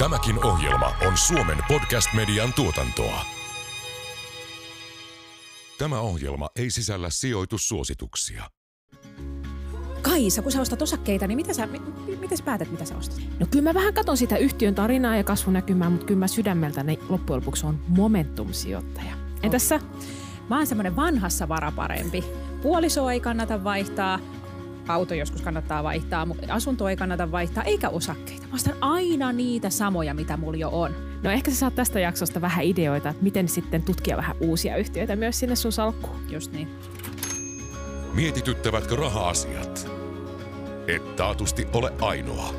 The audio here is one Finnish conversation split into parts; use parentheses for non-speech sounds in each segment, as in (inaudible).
Tämäkin ohjelma on Suomen podcast-median tuotantoa. Tämä ohjelma ei sisällä sijoitussuosituksia. Kaisa, kun sä ostat osakkeita, niin mitä sä, mi- miten sä päätät, mitä sä ostat? No kyllä mä vähän katon sitä yhtiön tarinaa ja kasvunäkymää, mutta kyllä mä sydämeltäni loppujen lopuksi on momentum-sijoittaja. Entäs sä? Mä oon semmonen vanhassa vara parempi. Puolisoa ei kannata vaihtaa, auto joskus kannattaa vaihtaa, mutta asunto ei kannata vaihtaa, eikä osakkeita. Mä ostan aina niitä samoja, mitä mulla jo on. No ehkä sä saat tästä jaksosta vähän ideoita, että miten sitten tutkia vähän uusia yhtiöitä myös sinne sun salkkuun. Just niin. Mietityttävätkö raha-asiat? Et taatusti ole ainoa.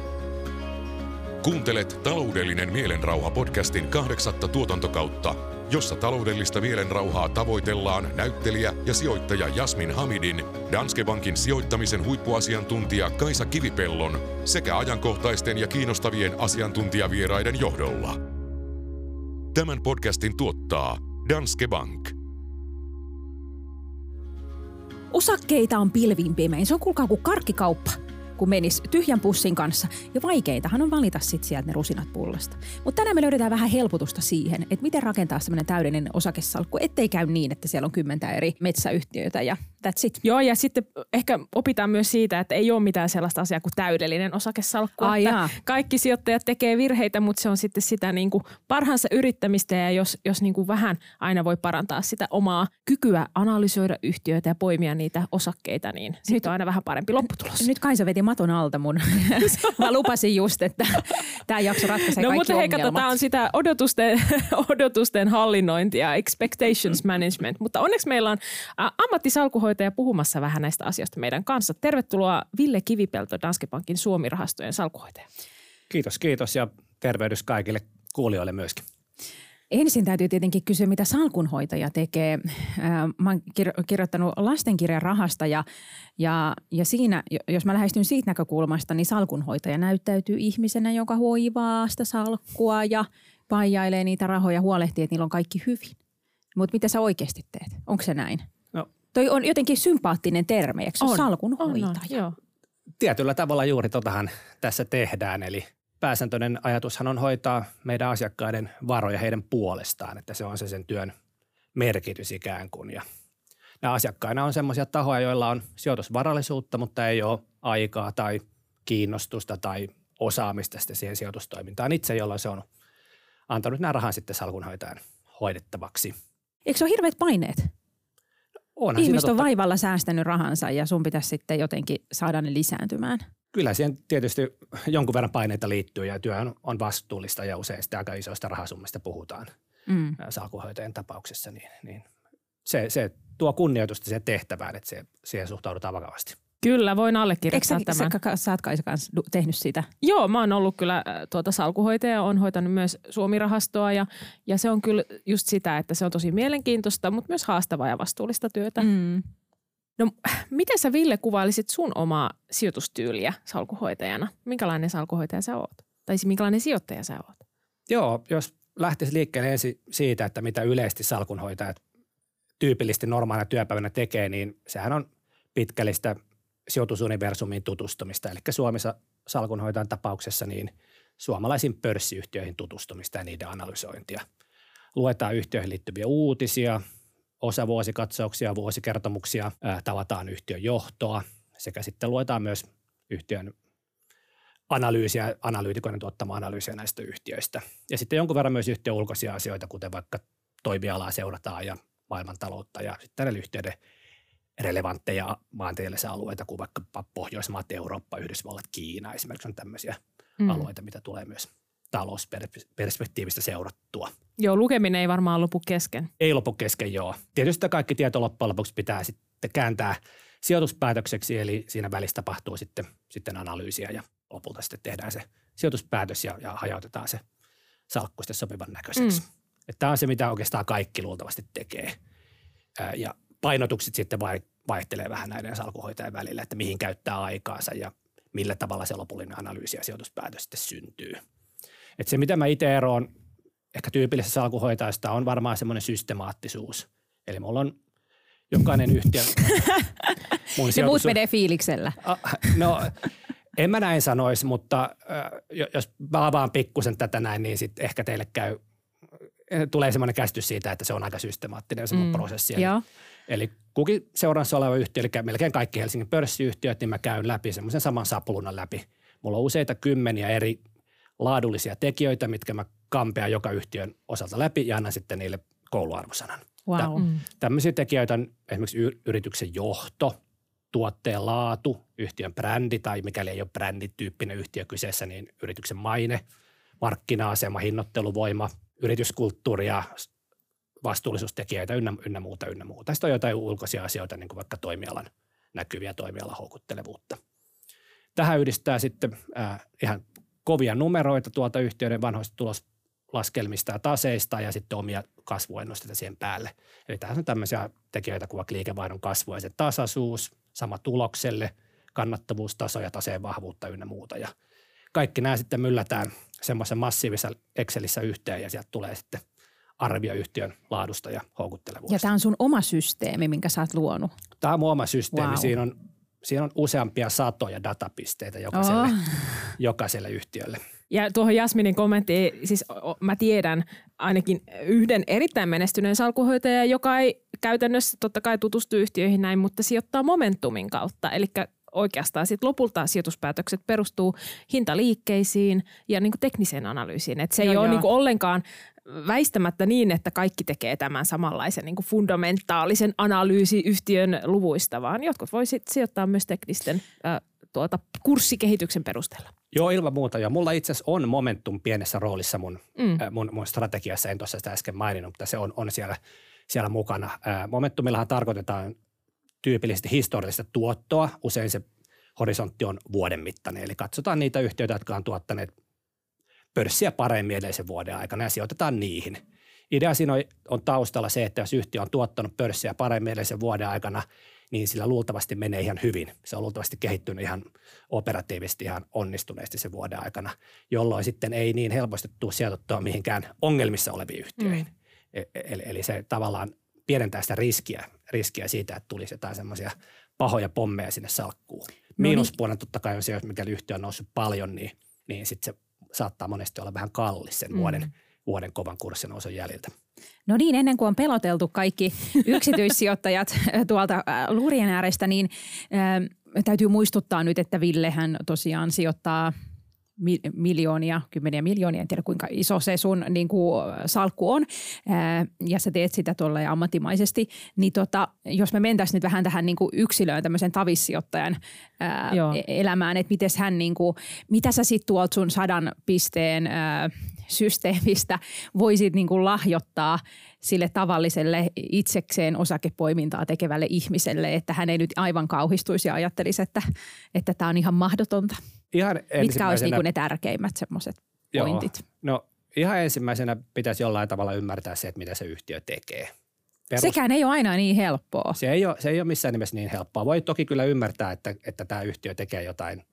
Kuuntelet Taloudellinen mielenrauha podcastin kahdeksatta tuotantokautta, jossa taloudellista mielenrauhaa tavoitellaan näyttelijä ja sijoittaja Jasmin Hamidin, Danske Bankin sijoittamisen huippuasiantuntija Kaisa Kivipellon sekä ajankohtaisten ja kiinnostavien asiantuntijavieraiden johdolla. Tämän podcastin tuottaa Danske Bank. Osakkeita on pilvin pimein. Se on kuulkaa kuin karkkikauppa kun menis tyhjän pussin kanssa. Ja vaikeitahan on valita sitten sieltä ne rusinat pullasta. Mutta tänään me löydetään vähän helpotusta siihen, että miten rakentaa semmoinen täydellinen osakesalkku, ettei käy niin, että siellä on kymmentä eri metsäyhtiöitä ja that's it. Joo, ja sitten ehkä opitaan myös siitä, että ei ole mitään sellaista asiaa kuin täydellinen osakesalkku. Ai että jaa. kaikki sijoittajat tekee virheitä, mutta se on sitten sitä niin kuin parhaansa yrittämistä ja jos, jos niin kuin vähän aina voi parantaa sitä omaa kykyä analysoida yhtiöitä ja poimia niitä osakkeita, niin siitä on aina vähän parempi lopputulos. Nyt Kaisa veti maton alta mun. (laughs) Mä lupasin just, että tämä jakso ratkaisee No kaikki mutta hei, ongelmat. tämä on sitä odotusten, (laughs) odotusten hallinnointia, expectations management. Mutta onneksi meillä on ä, ammattisalkuhoitaja puhumassa vähän näistä asioista meidän kanssa. Tervetuloa Ville Kivipelto, Danske Bankin Suomi-rahastojen salkuhoitaja. Kiitos, kiitos ja tervehdys kaikille kuulijoille myöskin. Ensin täytyy tietenkin kysyä, mitä salkunhoitaja tekee. Ää, Mä oon kir- kirjoittanut lastenkirjan rahasta ja, ja, ja siinä, jo- jos mä lähestyn siitä näkökulmasta, niin salkunhoitaja näyttäytyy ihmisenä, joka hoivaa sitä salkkua ja paijailee niitä rahoja, huolehtii, että niillä on kaikki hyvin. Mutta mitä sä oikeasti teet? Onko se näin? Toi on jotenkin sympaattinen termi, eikö se ole salkunhoitaja? On, on, joo. tietyllä tavalla juuri totahan tässä tehdään, eli pääsääntöinen ajatushan on hoitaa meidän asiakkaiden varoja heidän puolestaan, että se on se sen työn merkitys ikään kuin. Ja nämä asiakkaina on sellaisia tahoja, joilla on sijoitusvarallisuutta, mutta ei ole aikaa tai kiinnostusta tai osaamista sitten siihen sijoitustoimintaan itse, jolloin se on antanut nämä rahan sitten salkunhoitajan hoidettavaksi. Eikö se ole hirveät paineet? Onhan Ihmiset on totta- vaivalla säästänyt rahansa ja sun pitäisi sitten jotenkin saada ne lisääntymään. Kyllä siihen tietysti jonkun verran paineita liittyy ja työ on- vastuullista ja usein sitten aika isoista rahasummista puhutaan Mm. ää, salkuhoitajan tapauksessa, niin, niin se, se tuo kunnioitusta siihen tehtävään, että se, siihen suhtaudutaan vakavasti. Kyllä, voin Eikö allekirjoittaa sä, tämän. sä, sä oot Kaisa kanssa du- tehnyt sitä? Joo, mä oon ollut kyllä äh, tuota salkuhoitaja, on hoitanut myös Suomi-rahastoa ja, ja se on kyllä just sitä, että se on tosi mielenkiintoista, mutta myös haastavaa ja vastuullista työtä. Mm. No miten sä Ville kuvailisit sun omaa sijoitustyyliä salkuhoitajana? Minkälainen salkuhoitaja sä oot? Tai siis minkälainen sijoittaja sä oot? Joo, jos lähtisi liikkeelle ensin siitä, että mitä yleisesti salkunhoitajat tyypillisesti normaalina työpäivänä tekee, niin sehän on pitkällistä sijoitusuniversumiin tutustumista. Eli Suomessa salkunhoitajan tapauksessa niin suomalaisiin pörssiyhtiöihin tutustumista ja niiden analysointia. Luetaan yhtiöihin liittyviä uutisia, osa vuosikatsauksia, vuosikertomuksia, tavataan yhtiön johtoa sekä sitten luetaan myös yhtiön analyysiä, analyytikoiden tuottamaa analyysiä näistä yhtiöistä. Ja sitten jonkun verran myös yhtiön ulkoisia asioita, kuten vaikka toimialaa seurataan ja maailmantaloutta ja sitten näiden yhtiöiden relevantteja maantieteellisiä alueita, kuin vaikka Pohjoismaat, Eurooppa, Yhdysvallat, Kiina esimerkiksi on tämmöisiä mm. alueita, mitä tulee myös talousperspektiivistä seurattua. Joo, lukeminen ei varmaan lopu kesken. Ei lopu kesken, joo. Tietysti kaikki tieto loppujen lopuksi pitää sitten kääntää sijoituspäätökseksi, eli siinä välissä tapahtuu sitten, sitten analyysiä ja lopulta sitten tehdään se sijoituspäätös ja, ja hajautetaan se salkku sitten sopivan näköiseksi. Mm. Tämä on se, mitä oikeastaan kaikki luultavasti tekee. Ja painotukset sitten vai, vaihtelee vähän näiden salkuhoitajien välillä, että mihin käyttää aikaansa ja millä tavalla se lopullinen analyysi ja sijoituspäätös sitten syntyy. Et se, mitä mä itse eroon ehkä tyypillisessä salkuhoitajasta on varmaan semmoinen systemaattisuus. Eli mulla on jokainen yhtiö. (laughs) mun Ja muut menee fiiliksellä. Ah, No En mä näin sanoisi, mutta äh, jos mä avaan pikkusen tätä näin, niin sitten ehkä teille käy, tulee semmoinen käsitys siitä, että se on aika systemaattinen se mm. prosessi. Eli, eli kukin seurannassa oleva yhtiö, eli melkein kaikki Helsingin pörssiyhtiöt, niin mä käyn läpi semmoisen saman sapluunan läpi. Mulla on useita kymmeniä eri laadullisia tekijöitä, mitkä mä kampean joka yhtiön osalta läpi ja annan sitten niille kouluarvosanan. Wow. Mm. Tämmöisiä tekijöitä on esimerkiksi yrityksen johto, tuotteen laatu, yhtiön brändi tai mikäli ei ole brändityyppinen yhtiö kyseessä, niin yrityksen maine, markkina-asema, hinnoitteluvoima, yrityskulttuuri ja vastuullisuustekijöitä ynnä, ynnä muuta, ynnä muuta. Sitten on jotain ulkoisia asioita, niin kuin vaikka toimialan näkyviä toimialan houkuttelevuutta. Tähän yhdistää sitten äh, ihan kovia numeroita tuolta yhtiöiden vanhoista tuloslaskelmista ja taseista ja sitten omia kasvuennusteita siihen päälle. Eli tässä on tämmöisiä tekijöitä kuin liikevaihdon kasvu ja se tasaisuus, sama tulokselle, kannattavuustaso ja taseen vahvuutta ynnä muuta. Ja kaikki nämä sitten myllätään semmoisen massiivisessa Excelissä yhteen ja sieltä tulee sitten arvio yhtiön laadusta ja houkuttelevuudesta. Ja tämä on sun oma systeemi, minkä sä oot luonut. Tämä on mun oma systeemi. Wow. Siinä on siinä on useampia satoja datapisteitä jokaiselle, oh. jokaiselle yhtiölle. Ja tuohon Jasminin kommenttiin, siis mä tiedän ainakin yhden erittäin menestyneen salkuhoitajan, joka ei käytännössä totta kai tutustu yhtiöihin näin, mutta sijoittaa momentumin kautta. Eli oikeastaan sit lopulta sijoituspäätökset perustuu hintaliikkeisiin ja niin kuin tekniseen analyysiin. Et se joo, ei joo. ole niin kuin ollenkaan väistämättä niin, että kaikki tekee tämän samanlaisen niin kuin fundamentaalisen analyysi yhtiön luvuista, vaan jotkut voisit sijoittaa myös teknisten äh, tuota, kurssikehityksen perusteella. Joo, ilman muuta. Ja mulla itse asiassa on momentum pienessä roolissa mun, mm. äh, mun, mun strategiassa. En tuossa sitä äsken maininnut, mutta se on, on siellä, siellä mukana. Äh, momentumillahan tarkoitetaan tyypillisesti historiallista tuottoa. Usein se horisontti on vuoden mittainen, eli katsotaan niitä yhtiöitä, jotka on tuottaneet pörssiä paremmin edellisen vuoden aikana ja sijoitetaan niihin. Idea siinä on taustalla se, että jos yhtiö on tuottanut pörssiä paremmin edellisen vuoden aikana, niin sillä luultavasti menee ihan hyvin. Se on luultavasti kehittynyt ihan operatiivisesti ihan onnistuneesti sen vuoden aikana, jolloin sitten ei niin helposti tule sijoitettua mihinkään ongelmissa oleviin yhtiöihin. Mm. E-, e-, eli, eli se tavallaan pienentää sitä riskiä, riskiä siitä, että tulisi jotain semmoisia pahoja pommeja sinne salkkuun. No niin. Miinuspuolena totta kai on se, että mikäli yhtiö on noussut paljon, niin, niin sitten se saattaa monesti olla vähän kallis sen mm. vuoden, vuoden kovan kurssin nousun jäljiltä. No niin, ennen kuin on peloteltu kaikki (laughs) yksityissijoittajat tuolta luurien äärestä, niin äh, täytyy muistuttaa nyt, että Villehän tosiaan sijoittaa – miljoonia, kymmeniä miljoonia, en tiedä kuinka iso se sun niin kuin, salkku on, ää, ja sä teet sitä tuolla ammattimaisesti, niin tota, jos me mentäisiin nyt vähän tähän niin kuin yksilöön, tämmöisen tavissijoittajan ää, e-, elämään, että miten hän, niin kuin, mitä sä sitten tuolta sun sadan pisteen ää, systeemistä voisit niin kuin lahjoittaa sille tavalliselle itsekseen osakepoimintaa tekevälle ihmiselle, että hän ei nyt aivan kauhistuisi ja ajattelisi, että että tämä on ihan mahdotonta. Ihan Mitkä olisi niin kuin ne tärkeimmät semmoiset pointit? No ihan ensimmäisenä pitäisi jollain tavalla ymmärtää se, että mitä se yhtiö tekee. Perus... Sekään ei ole aina niin helppoa. Se ei ole, se ei ole missään nimessä niin helppoa. Voi toki kyllä ymmärtää, että, että tämä yhtiö tekee jotain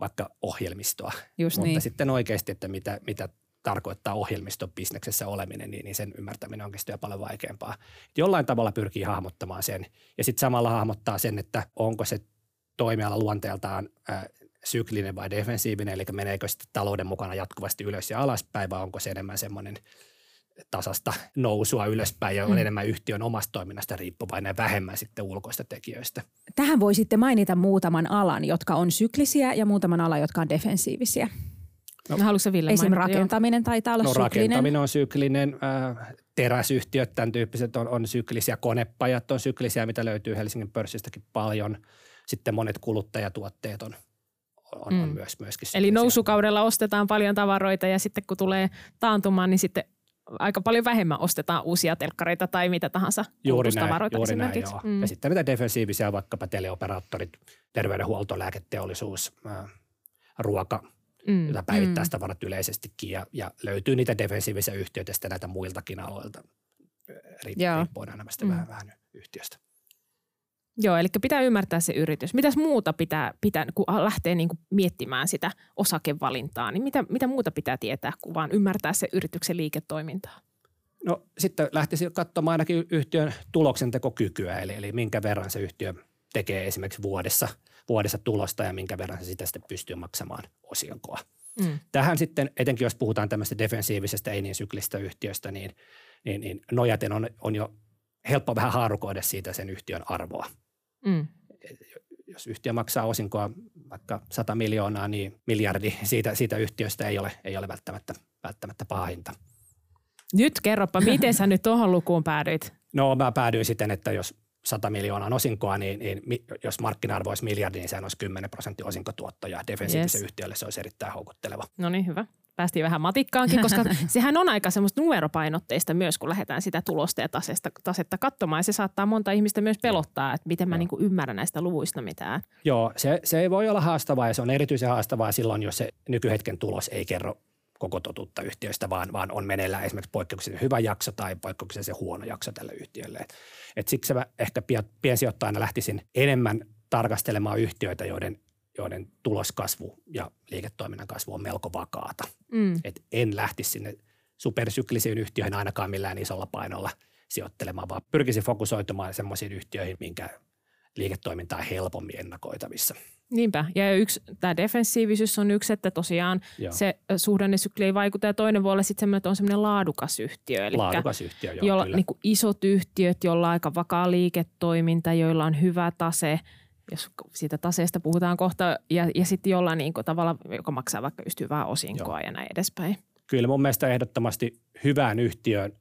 vaikka ohjelmistoa, Just mutta niin. sitten oikeasti, että mitä, mitä tarkoittaa ohjelmistobisneksessä oleminen, niin, niin sen ymmärtäminen onkin sitten paljon vaikeampaa. Jollain tavalla pyrkii hahmottamaan sen ja sitten samalla hahmottaa sen, että onko se toimiala luonteeltaan ää, syklinen vai defensiivinen, eli meneekö sitten talouden mukana jatkuvasti ylös ja alaspäin vai onko se enemmän semmoinen tasasta nousua ylöspäin ja on mm. enemmän yhtiön omasta toiminnasta riippuvainen ja vähemmän sitten ulkoista tekijöistä. Tähän voi sitten mainita muutaman alan, jotka on syklisiä ja muutaman alan, jotka on defensiivisiä. No, Haluatko Ville Esimerkiksi rakentaminen taitaa olla no, syklinen. rakentaminen on syklinen. Äh, teräsyhtiöt, tämän tyyppiset on, on syklisiä. Konepajat on syklisiä, mitä löytyy Helsingin pörssistäkin paljon. Sitten monet kuluttajatuotteet on, on, mm. on myös myöskin. Eli nousukaudella ostetaan paljon tavaroita ja sitten kun tulee taantumaan, niin sitten aika paljon vähemmän ostetaan uusia telkkareita tai mitä tahansa juuri näin, juuri näin, joo. Mm. Ja sitten mitä defensiivisiä, vaikkapa teleoperaattorit, terveydenhuolto, lääketeollisuus, äh, ruoka – mm. jota päivittäistavarat mm. yleisestikin ja, ja löytyy niitä defensiivisiä yhtiöitä sitten näitä muiltakin aloilta riippuen aina mm. vähän, vähän yhtiöstä. Joo, eli pitää ymmärtää se yritys. Mitäs muuta pitää, pitää kun lähtee niin kuin miettimään sitä osakevalintaa, niin mitä, mitä muuta pitää tietää, kun vaan ymmärtää se yrityksen liiketoimintaa? No sitten lähtisi katsomaan ainakin yhtiön tuloksentekokykyä, eli, eli minkä verran se yhtiö tekee esimerkiksi vuodessa vuodessa tulosta ja minkä verran se sitä sitten pystyy maksamaan osinkoa. Mm. Tähän sitten, etenkin jos puhutaan tämmöistä defensiivisestä, ei niin syklistä yhtiöstä, niin, niin, niin nojaten on, on jo helppo vähän haarukoida siitä sen yhtiön arvoa. Mm. Jos yhtiö maksaa osinkoa vaikka 100 miljoonaa, niin miljardi siitä, siitä yhtiöstä ei ole, ei ole välttämättä, välttämättä paha hinta. Nyt kerropa, miten sä nyt tuohon lukuun päädyit? No mä päädyin siten, että jos 100 miljoonaa osinkoa, niin, niin jos markkina-arvo olisi miljardi, niin sehän olisi 10 prosenttia osinkotuotto ja defensiivisen Yes. yhtiölle se olisi erittäin houkutteleva. No niin, hyvä. Päästiin vähän matikkaankin, koska (laughs) sehän on aika semmoista numeropainotteista myös, kun lähdetään sitä tulosta ja tasesta, tasetta katsomaan. Ja se saattaa monta ihmistä myös pelottaa, että miten mä niinku ymmärrän näistä luvuista mitään. Joo, se, se ei voi olla haastavaa ja se on erityisen haastavaa silloin, jos se nykyhetken tulos ei kerro koko totuutta yhtiöstä, vaan, vaan on meneillään esimerkiksi poikkeuksellisen hyvä jakso tai poikkeuksellisen huono jakso tälle yhtiölle. Et, et siksi mä ehkä pien, piensijoittajana lähtisin enemmän tarkastelemaan yhtiöitä, joiden, joiden tuloskasvu ja liiketoiminnan kasvu on melko vakaata. Mm. Et en lähtisi sinne supersyklisiin yhtiöihin ainakaan millään isolla painolla sijoittelemaan, vaan pyrkisin fokusoitumaan semmoisiin yhtiöihin, minkä liiketoiminta on helpommin ennakoitavissa. Niinpä. Ja yksi, tämä defensiivisyys on yksi, että tosiaan Joo. se suhdannesykli ei vaikuta. Ja toinen voi olla sitten semmoinen, että on semmoinen laadukas yhtiö. Eli Laadukas yhtiö, joo, jolla, kyllä. niin isot yhtiöt, joilla on aika vakaa liiketoiminta, joilla on hyvä tase, jos siitä taseesta puhutaan kohta, ja, ja sitten jolla niin kuin tavalla, joka maksaa vaikka just hyvää osinkoa ja näin edespäin. Kyllä mun mielestä ehdottomasti hyvään yhtiöön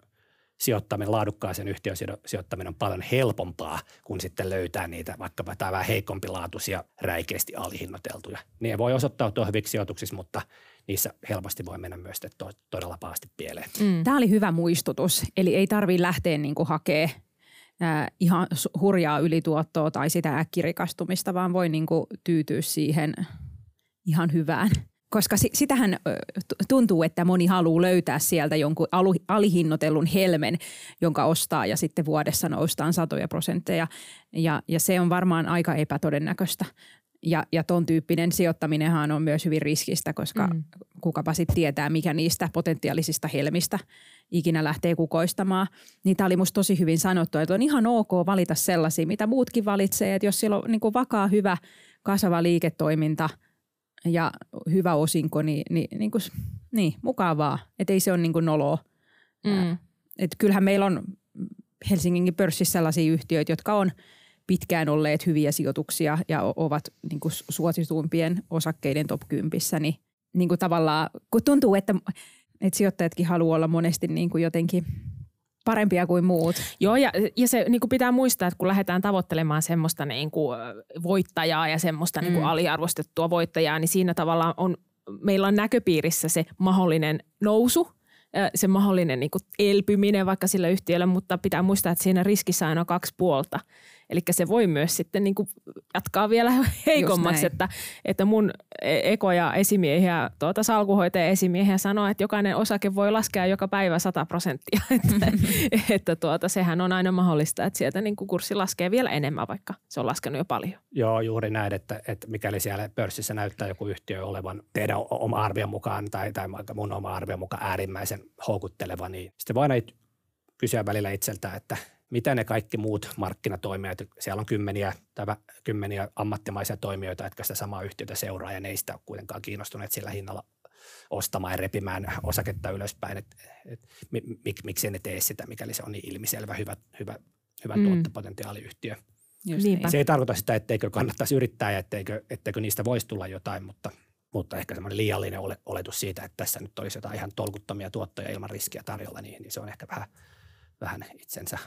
sijoittaminen, laadukkaaseen yhtiön sijo- sijoittaminen on paljon helpompaa, kun sitten löytää niitä vaikkapa tämä vähän heikompilaatuisia, räikeästi alihinnoiteltuja. Ne voi osoittautua hyviksi sijoituksiksi, mutta niissä helposti voi mennä myös to- todella pahasti pieleen. Mm. Tämä oli hyvä muistutus. Eli ei tarvitse lähteä niin kuin hakea ää, ihan hurjaa ylituottoa tai sitä äkkirikastumista, vaan voi niin kuin tyytyä siihen ihan hyvään. Koska si- sitähän tuntuu, että moni haluaa löytää sieltä jonkun alihinnoitellun helmen, jonka ostaa ja sitten vuodessa noustaan satoja prosentteja. Ja, ja se on varmaan aika epätodennäköistä. Ja, ja ton tyyppinen sijoittaminenhan on myös hyvin riskistä, koska Mm. kukapa sitten tietää, mikä niistä potentiaalisista helmistä ikinä lähtee kukoistamaan. Niin tämä oli musta tosi hyvin sanottu, että on ihan ok valita sellaisia, mitä muutkin valitsee. Että jos siellä on niin kuin vakaa, hyvä, kasvava liiketoiminta ja hyvä osinko, niin, niin, niin, kuin, niin mukavaa. Että ei se ole niin kuin noloa. Mm. Et kyllähän meillä on Helsingin pörssissä sellaisia yhtiöitä, jotka on pitkään olleet hyviä sijoituksia ja ovat niin kuin suosituimpien osakkeiden top 10, niin, niin kuin tavallaan, kun tuntuu, että, että sijoittajatkin haluaa olla monesti niin kuin jotenkin parempia kuin muut. Joo, ja, ja se niin kuin pitää muistaa, että kun lähdetään tavoittelemaan semmoista niin kuin, voittajaa ja semmoista niin kuin Mm. aliarvostettua voittajaa, niin siinä tavallaan on, meillä on näköpiirissä se mahdollinen nousu, se mahdollinen niin kuin elpyminen vaikka sillä yhtiöllä, mutta pitää muistaa, että siinä riskissä aina on kaksi puolta. Eli se voi myös sitten niin kuin jatkaa vielä (laughs) heikommaksi, että, että mun e- ekoja esimiehiä, tuota salkuhoitaja esimiehiä sanoo, että jokainen osake voi laskea joka päivä 100 prosenttia. (laughs) Että, (laughs) että tuota, sehän on aina mahdollista, että sieltä niin kuin kurssi laskee vielä enemmän, vaikka se on laskenut jo paljon. Joo, juuri näin, että, että mikäli siellä pörssissä näyttää joku yhtiö olevan teidän oma arvion mukaan tai, tai vaikka mun oma arvion mukaan äärimmäisen houkutteleva, niin sitten voi aina kysyä välillä itseltä, että mitä ne kaikki muut markkinatoimijat, siellä on kymmeniä, tai vä- kymmeniä ammattimaisia toimijoita, jotka sitä samaa yhtiötä seuraa ja ne ei sitä ole kuitenkaan kiinnostuneet sillä hinnalla ostamaan ja repimään osaketta ylöspäin, että et, mi, mik, miksi ne tee sitä, mikäli se on niin ilmiselvä hyvä, hyvä, hyvä Mm. tuottopotentiaaliyhtiö. Niinpä. Se ei tarkoita sitä, etteikö kannattaisi yrittää ja etteikö, etteikö niistä voisi tulla jotain, mutta, mutta ehkä semmoinen liiallinen ole, oletus siitä, että tässä nyt olisi jotain ihan tolkuttomia tuottoja ilman riskiä tarjolla, niin, niin se on ehkä vähän, vähän itsensä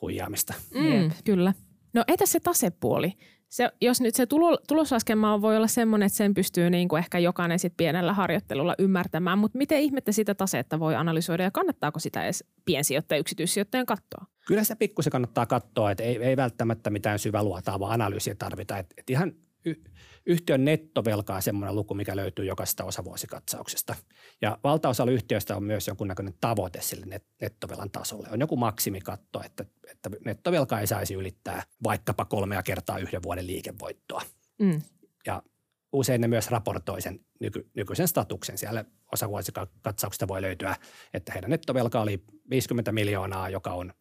huijaamista. Mm, kyllä. No entäs se tasepuoli? Se, jos nyt se tulo, tuloslaskelma voi olla semmoinen, että sen pystyy niin kuin ehkä jokainen sit pienellä harjoittelulla ymmärtämään, mutta miten ihmettä sitä tasetta voi analysoida ja kannattaako sitä edes piensijoittaja, yksityissijoittajan katsoa? Kyllä sitä pikkusen kannattaa katsoa, että ei, ei välttämättä mitään syväluotaavaa analyysiä tarvita. Että, että ihan y, yhtiön nettovelka on semmoinen luku, mikä löytyy jokaisesta osavuosikatsauksesta. Ja valtaosalla yhtiöistä on myös jonkunnäköinen tavoite sille net, nettovelan tasolle. On joku maksimikatto, että, että nettovelka ei saisi ylittää vaikkapa kolmea kertaa yhden vuoden liikevoittoa. Mm. Ja usein ne myös raportoi sen nyky, nykyisen statuksen. Siellä osavuosikatsauksesta voi löytyä, että heidän nettovelka oli 50 miljoonaa, joka on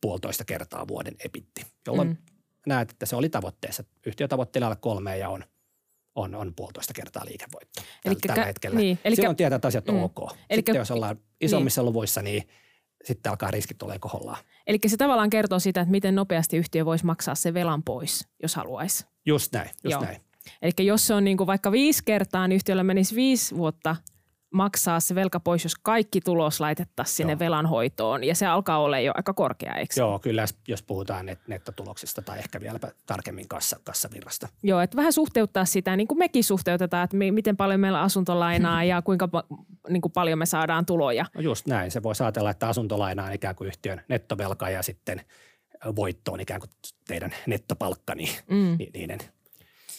puolitoista kertaa vuoden epitti, jolloin Mm. Näet, että se oli tavoitteessa. Yhtiö tavoittelee alle kolme ja on, on, on puolitoista kertaa liikevoitto Elikkä tällä hetkellä. niin, elikkä- Silloin tietää, että asiat on Mm. ok. Elikkä- Sitten jos ollaan isommissa luvuissa, niin sitten alkaa riskit tulee kohollaan. Eli se tavallaan kertoo sitä, että miten nopeasti yhtiö voisi maksaa se velan pois, jos haluaisi. Just näin, just Joo. näin. Eli jos se on niin kuin vaikka viisi kertaa, niin yhtiöllä menisi viisi vuotta maksaa se velka pois, jos kaikki tulos laitettaisiin sinne Joo. velanhoitoon. Ja se alkaa olla jo aika korkea, eikö? Joo, kyllä jos- puhutaan net, nettotuloksesta tai ehkä vieläpä tarkemmin kassa, kassavirrasta. Joo, että vähän suhteuttaa sitä, niin kuin mekin suhteutetaan, että mi- miten paljon meillä asuntolainaa ja kuinka pa- niin kuin paljon me saadaan tuloja. No just näin. Se voi ajatella, että asuntolaina on ikään kuin yhtiön nettovelka ja sitten voitto on ikään kuin teidän nettopalkka, niin Mm. ni- niiden,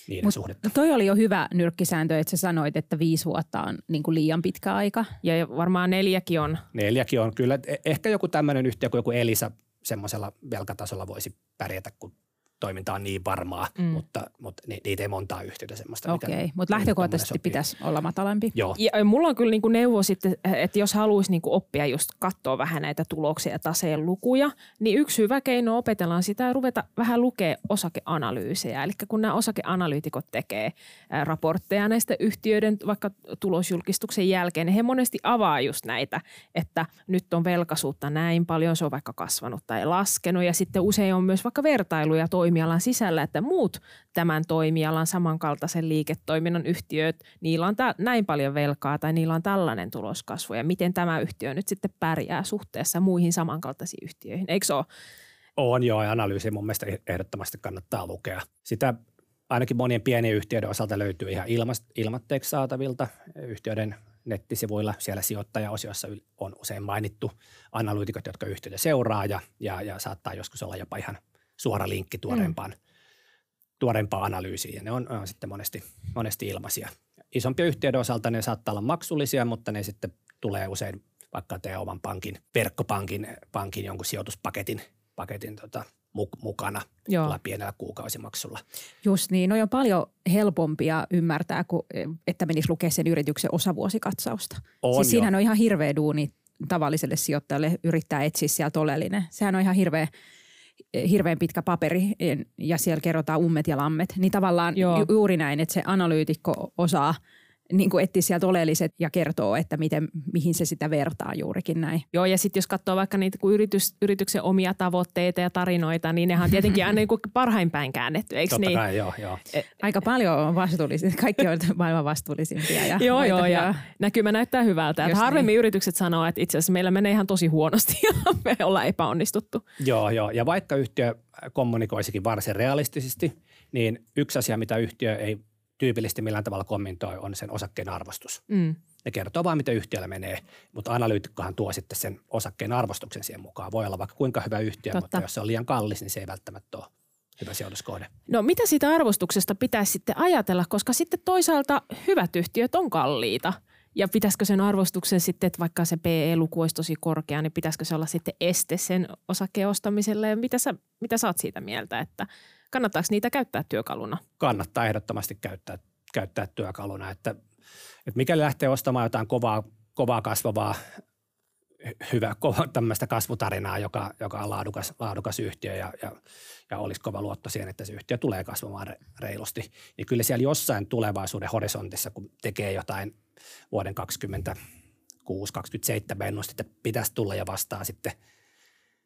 niiden Mut suhdetta. toi oli jo hyvä nyrkkisääntö, että sä sanoit, että viisi vuotta on niin kuin liian pitkä aika. Ja varmaan neljäkin on. Neljäkin on kyllä. Eh- Ehkä joku tämmöinen yhtiö kuin joku Elisa semmoisella velkatasolla voisi pärjätä, kun toiminta on niin varmaa, Mm. mutta, mutta ni- niitä ei montaa yhtiötä semmoista. Okei, mutta mihin lähtökohtaisesti pitäisi olla matalampi. Joo, Ja mulla on kyllä niin kuin neuvo sitten, että jos haluaisi niin kuin oppia just katsoa vähän näitä tuloksia ja taseen lukuja, niin yksi hyvä keino opetellaan sitä ja ruveta vähän lukea osakeanalyysejä. Eli kun nämä osakeanalyytikot tekee raportteja näistä yhtiöiden vaikka tulosjulkistuksen jälkeen, niin he monesti avaa just näitä, että nyt on velkaisuutta näin paljon, se on vaikka kasvanut tai laskenut ja sitten usein on myös vaikka vertailuja toimialan sisällä, että muut tämän toimialan samankaltaisen liiketoiminnan yhtiöt, niillä on tä- näin paljon velkaa tai niillä on tällainen tuloskasvu ja miten tämä yhtiö nyt sitten pärjää suhteessa muihin samankaltaisiin yhtiöihin. Eikö se ole? on joo ja analyysi mun mielestä ehdottomasti kannattaa lukea. Sitä ainakin monien pienien yhtiöiden osalta löytyy ihan ilmatteeksi saatavilta yhtiöiden nettisivuilla. Siellä sijoittajaosiossa on usein mainittu analyytikot, jotka yhtiötä seuraa ja, ja, ja saattaa joskus olla jopa ihan suora linkki tuoreempaan, mm. tuoreempaan analyysiin ja ne on, on sitten monesti, monesti ilmaisia. Isompien yhtiöiden osalta ne saattaa olla maksullisia, mutta ne sitten tulee usein vaikka teidän oman pankin, verkkopankin pankin jonkun sijoituspaketin paketin tota, muk- mukana Joo. pienellä kuukausimaksulla. Just niin, no on paljon helpompia ymmärtää, kuin, että menisi lukea sen yrityksen osavuosikatsausta. On siis jo. siinähän on ihan hirveä duuni tavalliselle sijoittajalle yrittää etsiä sieltä oleellinen. Sehän on ihan hirveä, hirveän pitkä paperi ja siellä kerrotaan ummet ja lammet. Niin tavallaan Joo. ju- juuri näin, että se analyytikko osaa niin kuin etsiä sieltä oleelliset ja kertoo, että miten, mihin se sitä vertaa juurikin näin. Joo, ja sitten jos katsoo vaikka niitä kun yritys, yrityksen omia tavoitteita ja tarinoita, niin nehän on tietenkin aina niin kuin parhain päin käännetty, eikö Totta niin? kai, joo, joo. Aika paljon on vastuullisia, kaikki on maailman vastuullisimpia. Ja Joo, joo, ja näkymä näyttää hyvältä. Että harvemmin niin. yritykset sanoo, että itse asiassa meillä menee ihan tosi huonosti (laughs) ja me ollaan epäonnistuttu. Joo, joo. Ja vaikka yhtiö kommunikoisikin varsin realistisesti, niin yksi asia, mitä yhtiö ei tyypillisesti millään tavalla kommentoi, on sen osakkeen arvostus. Mm. Ne kertoo vain, miten yhtiöllä menee, mutta analyytikkohan tuo sitten sen osakkeen arvostuksen siihen mukaan. Voi olla vaikka kuinka hyvä yhtiö, Totta. mutta jos se on liian kallis, niin se ei välttämättä ole hyvä sijoituskohde. No mitä siitä arvostuksesta pitäisi sitten ajatella, koska sitten toisaalta hyvät yhtiöt on kalliita. Ja pitäisikö sen arvostuksen sitten, että vaikka se PE-luku olisi tosi korkea, niin pitäisikö se olla sitten este sen osakkeen ostamiselle? Ja mitä sä, mitä sä oot siitä mieltä, että kannattaako niitä käyttää työkaluna? kannattaa ehdottomasti käyttää, käyttää työkaluna. Että, että mikäli lähtee ostamaan jotain kovaa, kovaa kasvavaa, hy- hyvä, tämmöistä kasvutarinaa, joka, joka on laadukas, laadukas yhtiö ja, ja, ja olisi kova luotto siihen, että se yhtiö tulee kasvamaan re, reilusti, niin kyllä siellä jossain tulevaisuuden horisontissa, kun tekee jotain vuoden 2026-2027 ennustetta, pitäisi tulla ja vastaa sitten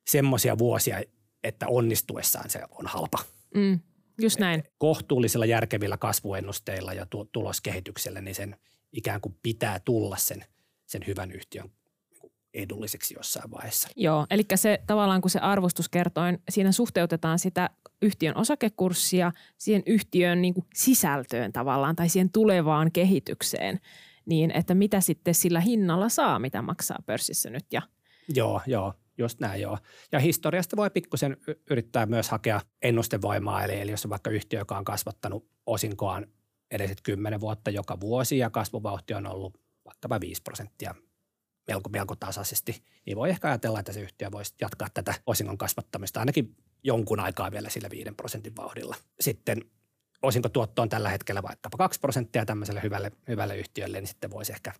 semmoisia vuosia, että onnistuessaan se on halpa Mm, just näin. kohtuullisilla järkevillä kasvuennusteilla ja tu- tuloskehityksellä, niin sen ikään kuin pitää tulla sen, sen hyvän yhtiön niinku edulliseksi jossain vaiheessa. Joo, eli se tavallaan kun se arvostus kertoin, siinä suhteutetaan sitä yhtiön osakekurssia siihen yhtiön niin kuin sisältöön tavallaan tai siihen tulevaan kehitykseen, niin että mitä sitten sillä hinnalla saa, mitä maksaa pörssissä nyt ja Joo, joo, just näin joo. Ja historiasta voi pikkusen yrittää myös hakea ennustevoimaa, eli, eli jos on vaikka yhtiö, joka on kasvattanut osinkoaan edelliset kymmenen vuotta joka vuosi ja kasvuvauhti on ollut vaikkapa 5 prosenttia melko, melko tasaisesti, niin voi ehkä ajatella, että se yhtiö voisi jatkaa tätä osingon kasvattamista ainakin jonkun aikaa vielä sillä 5 prosentin vauhdilla. Sitten osinkotuotto on tällä hetkellä vaikkapa 2 prosenttia tämmöiselle hyvälle, hyvälle yhtiölle, niin sitten voisi ehkä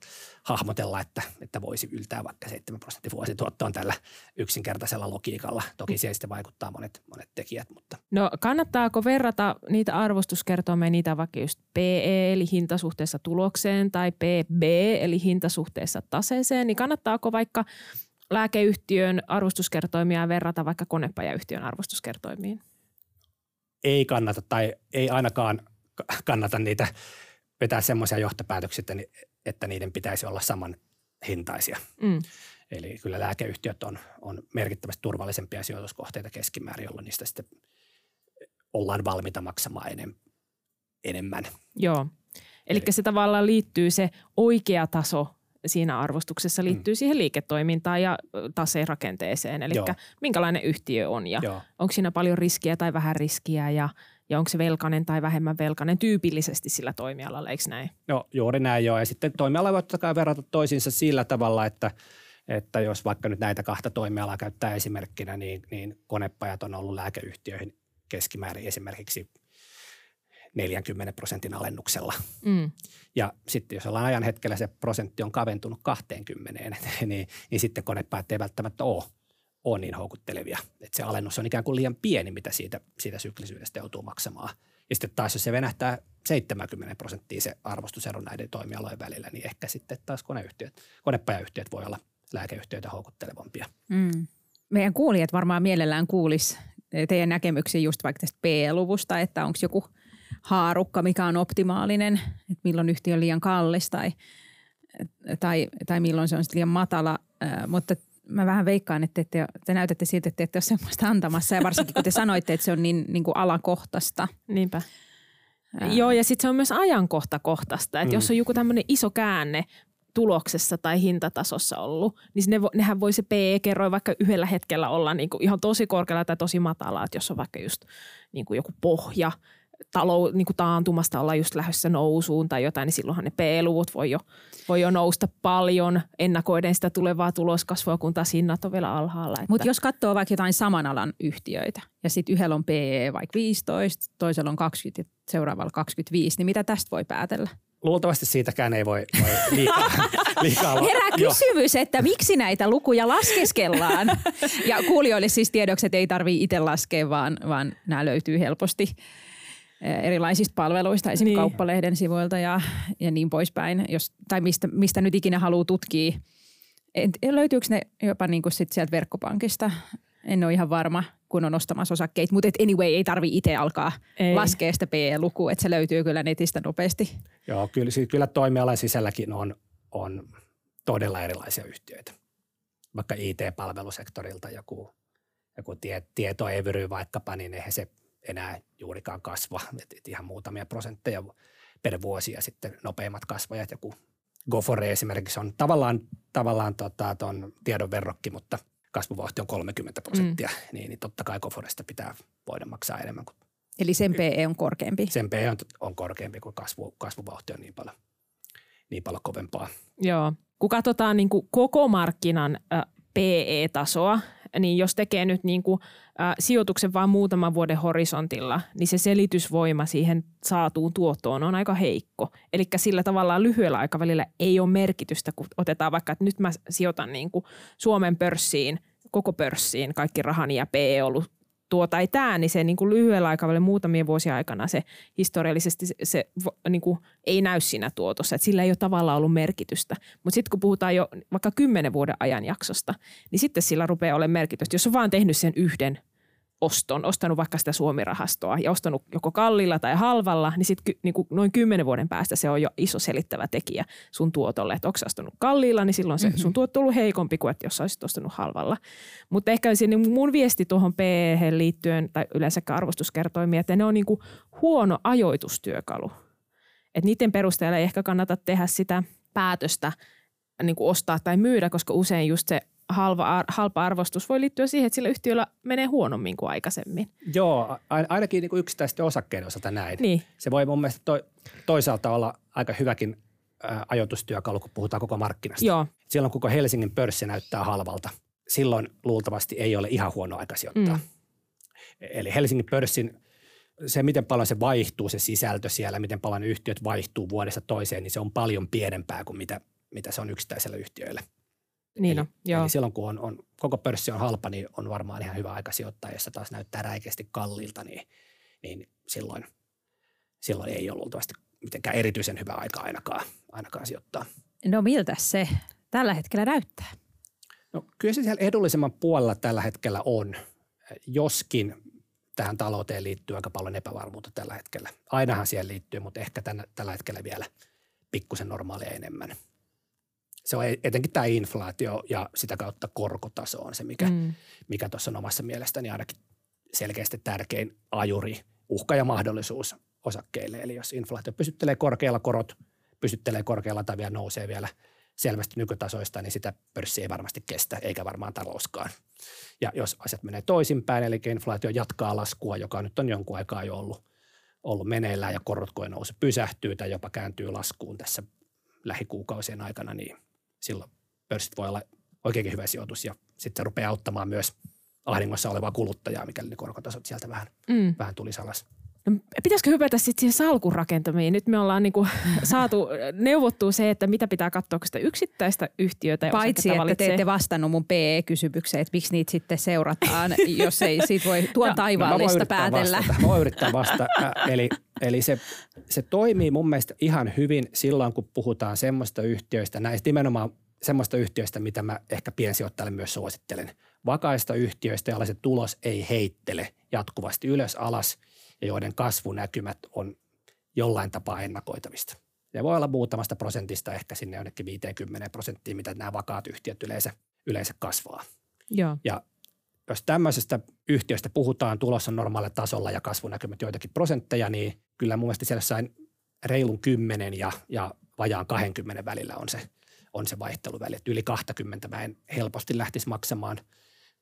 hahmotella, että, että voisi yltää vaikka 7 prosenttia vuosituottoon tällä yksinkertaisella logiikalla. Toki siihen sitten vaikuttaa monet, monet tekijät. Mutta. No kannattaako verrata niitä arvostuskertoimia, niitä vaikka just PE eli hinta suhteessa tulokseen tai PB eli hinta suhteessa taseeseen, niin kannattaako vaikka lääkeyhtiön arvostuskertoimia verrata vaikka konepajayhtiön arvostuskertoimiin? Ei kannata tai ei ainakaan kannata niitä vetää semmoisia johtopäätöksiä, että, niiden pitäisi olla saman hintaisia. Mm. Eli kyllä lääkeyhtiöt on, on merkittävästi turvallisempia sijoituskohteita keskimäärin, jolloin niistä sitten ollaan valmiita maksamaan enem, enemmän. Joo. Eli, Eli se tavallaan liittyy se oikea taso siinä arvostuksessa liittyy mm. siihen liiketoimintaan ja taserakenteeseen. Eli Joo. minkälainen yhtiö on ja Joo. onko siinä paljon riskiä tai vähän riskiä ja, ja onko se velkainen tai vähemmän velkainen tyypillisesti sillä toimialalla, eikö näin? Joo, juuri näin joo. Ja sitten toimiala voi totta kai verrata toisiinsa sillä tavalla, että, että jos vaikka nyt näitä kahta toimialaa käyttää esimerkkinä, niin, niin konepajat on ollut lääkeyhtiöihin keskimäärin esimerkiksi 40 prosentin alennuksella. Mm. Ja sitten jos ollaan ajan hetkellä se prosentti on kaventunut 20, (laughs) niin, niin sitten konepäät ei välttämättä ole, ole niin houkuttelevia. Että se alennus on ikään kuin liian pieni, mitä siitä, siitä syklisyydestä joutuu maksamaan. Ja sitten taas jos se venähtää 70 prosenttia se arvostusero näiden toimialojen välillä, niin ehkä sitten taas koneyhtiöt, konepajayhtiöt voi olla lääkeyhtiöitä houkuttelevampia. Mm. Meidän kuulijat varmaan mielellään kuulis teidän näkemyksiä just vaikka tästä P-luvusta, että onko joku – haarukka, mikä on optimaalinen, että milloin yhtiö on liian kallis tai, tai, tai milloin se on liian matala. Mutta mä vähän veikkaan, että te, te näytätte siltä, että te ette ole semmoista antamassa ja varsinkin kun te sanoitte, että se on niin, niin kuin alakohtaista. Niinpä. Ää. Joo, ja sitten se on myös ajankohtakohtaista. Että mm. jos on joku tämmöinen iso käänne tuloksessa tai hintatasossa ollut, niin ne, nehän voi se PE-kerroin vaikka yhdellä hetkellä olla niin kuin ihan tosi korkealla tai tosi matala, että jos on vaikka just niin kuin joku pohja – talou, niin kuin taantumasta olla just lähdössä nousuun tai jotain, niin silloinhan ne P-luvut voi jo, voi jo nousta paljon ennakoiden sitä tulevaa tuloskasvua, kun taas hinnat on vielä alhaalla. Että... Mutta jos katsoo vaikka jotain saman alan yhtiöitä ja sitten yhdellä on PE vaikka 15, toisella on 20 ja seuraavalla 25, niin mitä tästä voi päätellä? luultavasti siitäkään ei voi, voi liikaa, (laughs) liikaa Herää kysymys, että miksi näitä lukuja laskeskellaan. Ja kuulijoille siis tiedoksi, että ei tarvitse itse laskea, vaan, vaan nämä löytyy helposti erilaisista palveluista, esimerkiksi niin. kauppalehden sivuilta ja, ja niin poispäin, jos, tai mistä, mistä nyt ikinä haluaa tutkia. En, löytyykö ne jopa niin kuin sit sieltä verkkopankista? En ole ihan varma, kun on ostamassa osakkeita, mutta anyway, ei tarvi itse alkaa ei. laskea sitä PE-lukua, että se löytyy kyllä netistä nopeasti. Joo, kyllä, kyllä toimialan sisälläkin on, on todella erilaisia yhtiöitä. Vaikka IT-palvelusektorilta joku, joku tie, tietoevry vaikkapa, niin eihän se – enää juurikaan kasva, et, et ihan muutamia prosentteja per vuosi ja sitten nopeimmat kasvajat, joku Gofore esimerkiksi on tavallaan, tavallaan tota, ton tiedon verrokki, mutta kasvuvauhti on 30 prosenttia, mm. niin, niin totta kai Goforesta pitää voida maksaa enemmän kuin Eli sen PE on korkeampi? Sen PE on, on korkeampi, kuin kasvu, kasvuvauhti on niin paljon, niin paljon kovempaa. Joo. Kun katsotaan niin kuin koko markkinan äh, PE-tasoa, niin jos tekee nyt niin kuin, ä, sijoituksen vain muutaman vuoden horisontilla, niin se selitysvoima siihen saatuun tuottoon on aika heikko. Eli sillä tavalla lyhyellä aikavälillä ei ole merkitystä, kun otetaan vaikka, että nyt mä sijoitan niin kuin Suomen pörssiin, koko pörssiin, kaikki rahani ja PE on ollut tuo tai tämä, niin se niin kuin lyhyellä aikavälillä muutamien vuosien aikana se historiallisesti se, se niin kuin ei näy siinä tuotossa, että sillä ei ole tavallaan ollut merkitystä. Mutta sitten kun puhutaan jo vaikka kymmenen vuoden ajanjaksosta, niin sitten sillä rupeaa olemaan merkitystä. Jos on vaan tehnyt sen yhden oston, ostanut vaikka sitä Suomirahastoa ja ostanut joko kallilla tai halvalla, niin sitten niin noin kymmenen vuoden päästä se on jo iso selittävä tekijä sun tuotolle. Että onko ostanut kallilla, niin silloin se mm-hmm. sun tuotto on ollut heikompi kuin, että jos olisit ostanut halvalla. Mutta ehkä se, niin mun viesti tuohon PE liittyen tai yleensä arvostuskertoimia, että ne on niin kuin huono ajoitustyökalu. Että niiden perusteella ei ehkä kannata tehdä sitä päätöstä niin kuin ostaa tai myydä, koska usein just se halva, halpa arvostus voi liittyä siihen, että sillä yhtiöllä menee huonommin kuin aikaisemmin. Joo, ainakin niin kuin yksittäisten osakkeiden osalta näin. Niin. Se voi mun mielestä to, toisaalta olla aika hyväkin ä, ajoitustyökalu, kun puhutaan koko markkinasta. Joo. Silloin koko Helsingin pörssi näyttää halvalta. Silloin luultavasti ei ole ihan huono aika sijoittaa. Mm. Eli Helsingin pörssin se, miten paljon se vaihtuu, se sisältö siellä, miten paljon yhtiöt vaihtuu vuodesta toiseen, niin se on paljon pienempää kuin mitä, mitä se on yksittäisellä yhtiöillä. Niin eli, on, joo. eli silloin kun on, on, koko pörssi on halpa, niin on varmaan ihan hyvä aika sijoittaa. Jos se taas näyttää räikeästi kalliilta, niin, niin silloin, silloin ei ole luultavasti mitenkään erityisen hyvä aika ainakaan, ainakaan sijoittaa. No miltä se tällä hetkellä näyttää? No kyllä se siellä edullisemman puolella tällä hetkellä on, joskin tähän talouteen liittyy aika paljon epävarmuutta tällä hetkellä. Ainahan siihen liittyy, mutta ehkä tänä, tällä hetkellä vielä pikkusen normaalia enemmän. Se on e-, etenkin tämä inflaatio ja sitä kautta korkotaso on se, mikä, mm. mikä tuossa on omassa mielestäni ainakin selkeästi tärkein ajuri, uhka ja mahdollisuus osakkeille. Eli jos inflaatio pysyttelee korkealla, korot pysyttelee korkealla tai vielä nousee vielä – selvästi nykytasoista, niin sitä pörssi ei varmasti kestä, eikä varmaan talouskaan. Ja jos asiat menee toisinpäin, eli inflaatio jatkaa laskua, joka nyt on jonkun aikaa jo ollut, ollut meneillään ja korotkojen nousu pysähtyy tai jopa kääntyy laskuun tässä lähikuukausien aikana, niin silloin pörssit voi olla oikeinkin hyvä sijoitus ja sitten se rupeaa auttamaan myös ahdingossa olevaa kuluttajaa, mikäli ne korkotasot sieltä vähän, mm. vähän tulisi alas. No, pitäisikö hypätä sitten siihen salkun rakentamiin? Nyt me ollaan niinku (laughs) saatu neuvottua se, että mitä pitää katsoa, kun sitä yksittäistä yhtiötä Paitsi, että valitsee. te ette vastannut mun PE-kysymykseen, että miksi niitä sitten seurataan, (laughs) jos ei siitä voi tuon no, taivaallista no, päätellä. Vastata. Mä voin yrittää vastata. eli eli se, se toimii mun mielestä ihan hyvin silloin, kun puhutaan semmoista yhtiöistä, näistä nimenomaan semmoista yhtiöistä, mitä mä ehkä piensijoittajalle myös suosittelen. Vakaista yhtiöistä, joilla se tulos ei heittele jatkuvasti ylös alas – ja joiden kasvunäkymät on jollain tapaa ennakoitavista. Ja voi olla muutamasta prosentista ehkä sinne jonnekin 50 prosenttiin, mitä nämä vakaat yhtiöt yleensä, yleensä kasvaa. Joo. Ja jos tämmöisestä yhtiöstä puhutaan, tulos on normaalilla tasolla ja kasvunäkymät joitakin prosentteja, niin kyllä mun mielestä siellä jossain reilun 10 ja, ja vajaan 20 välillä on se, on se vaihteluväli. Et yli 20 mä en helposti lähtisi maksamaan –